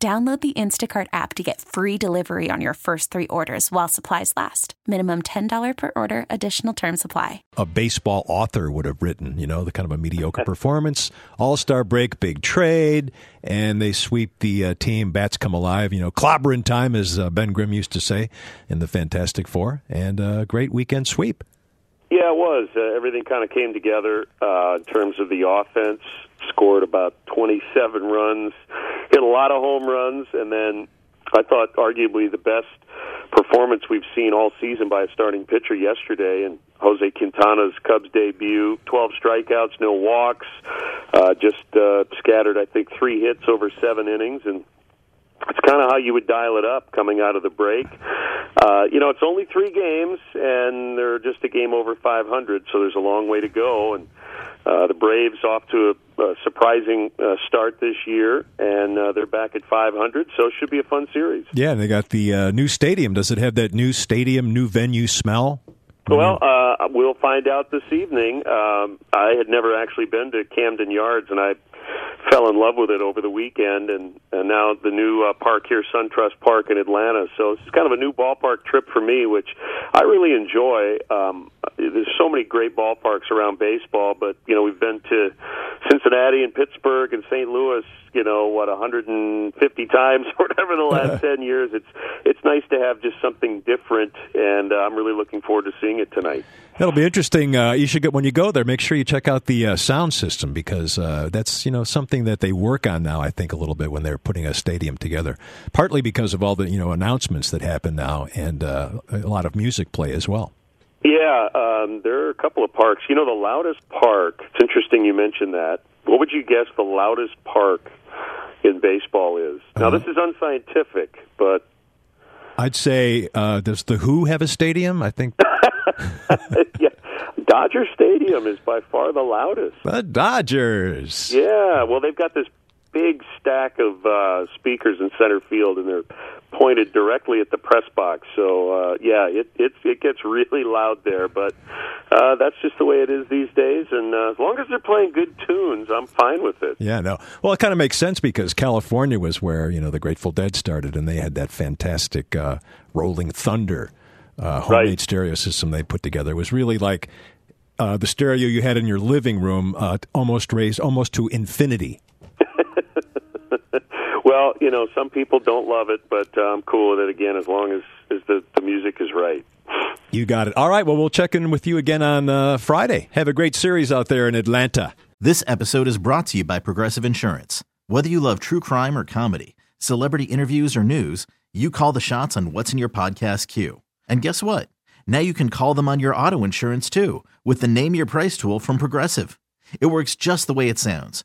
Download the Instacart app to get free delivery on your first three orders while supplies last. Minimum $10 per order, additional term supply. A baseball author would have written, you know, the kind of a mediocre performance, all star break, big trade, and they sweep the uh, team. Bats come alive, you know, clobbering time, as uh, Ben Grimm used to say in the Fantastic Four, and a great weekend sweep. Yeah, it was. Uh, everything kind of came together uh, in terms of the offense. Scored about 27 runs, hit a lot of home runs, and then I thought arguably the best performance we've seen all season by a starting pitcher yesterday. And Jose Quintana's Cubs debut, 12 strikeouts, no walks, uh, just uh, scattered, I think, three hits over seven innings, and it's kind of how you would dial it up coming out of the break. Uh, you know, it's only three games, and they're just a game over 500, so there's a long way to go. And uh, the Braves off to a, a surprising uh, start this year, and uh, they're back at 500, so it should be a fun series. Yeah, they got the uh, new stadium. Does it have that new stadium, new venue smell? Well, uh, we'll find out this evening. Um, I had never actually been to Camden Yards, and I fell in love with it over the weekend, and, and now the new uh, park here, SunTrust Park in Atlanta. So it's kind of a new ballpark trip for me, which I really enjoy. Um, there's so many great ballparks around baseball, but you know we've been to Cincinnati and Pittsburgh and St. Louis. You know what, 150 times or whatever the last 10 years. It's it's nice to have just something different, and uh, I'm really looking forward to seeing it tonight. That'll be interesting. Uh, you should get when you go there. Make sure you check out the uh, sound system because uh, that's you know something that they work on now. I think a little bit when they're putting a stadium together. Partly because of all the you know announcements that happen now and uh, a lot of music play as well. Yeah, um, there are a couple of parks. You know, the loudest park. It's interesting you mentioned that. What would you guess the loudest park in baseball is? Now, Uh-huh. this is unscientific, but I'd say uh, does the Who have a stadium? I think yeah, Dodger Stadium is by far the loudest. the Dodgers. Yeah, well, they've got this big stack of uh, speakers in center field, and they're pointed directly at the press box. So, uh, yeah, it it it gets really loud there, but uh, that's just the way it is these days. And uh, as long as they're playing good tunes, I'm fine with it. Yeah, no. Well, it kind of makes sense because California was where you know the Grateful Dead started, and they had that fantastic uh, Rolling Thunder uh, homemade Right. stereo system they put together. It was really like uh, the stereo you had in your living room, uh, almost raised almost to infinity. Well, you know, some people don't love it, but uh, I'm cool with it again as long as, as the, the music is right. You got it. All right. Well, we'll check in with you again on uh, Friday. Have a great series out there in Atlanta. This episode is brought to you by Progressive Insurance. Whether you love true crime or comedy, celebrity interviews or news, you call the shots on what's in your podcast queue. And guess what? Now you can call them on your auto insurance too with the Name Your Price tool from Progressive. It works just the way it sounds.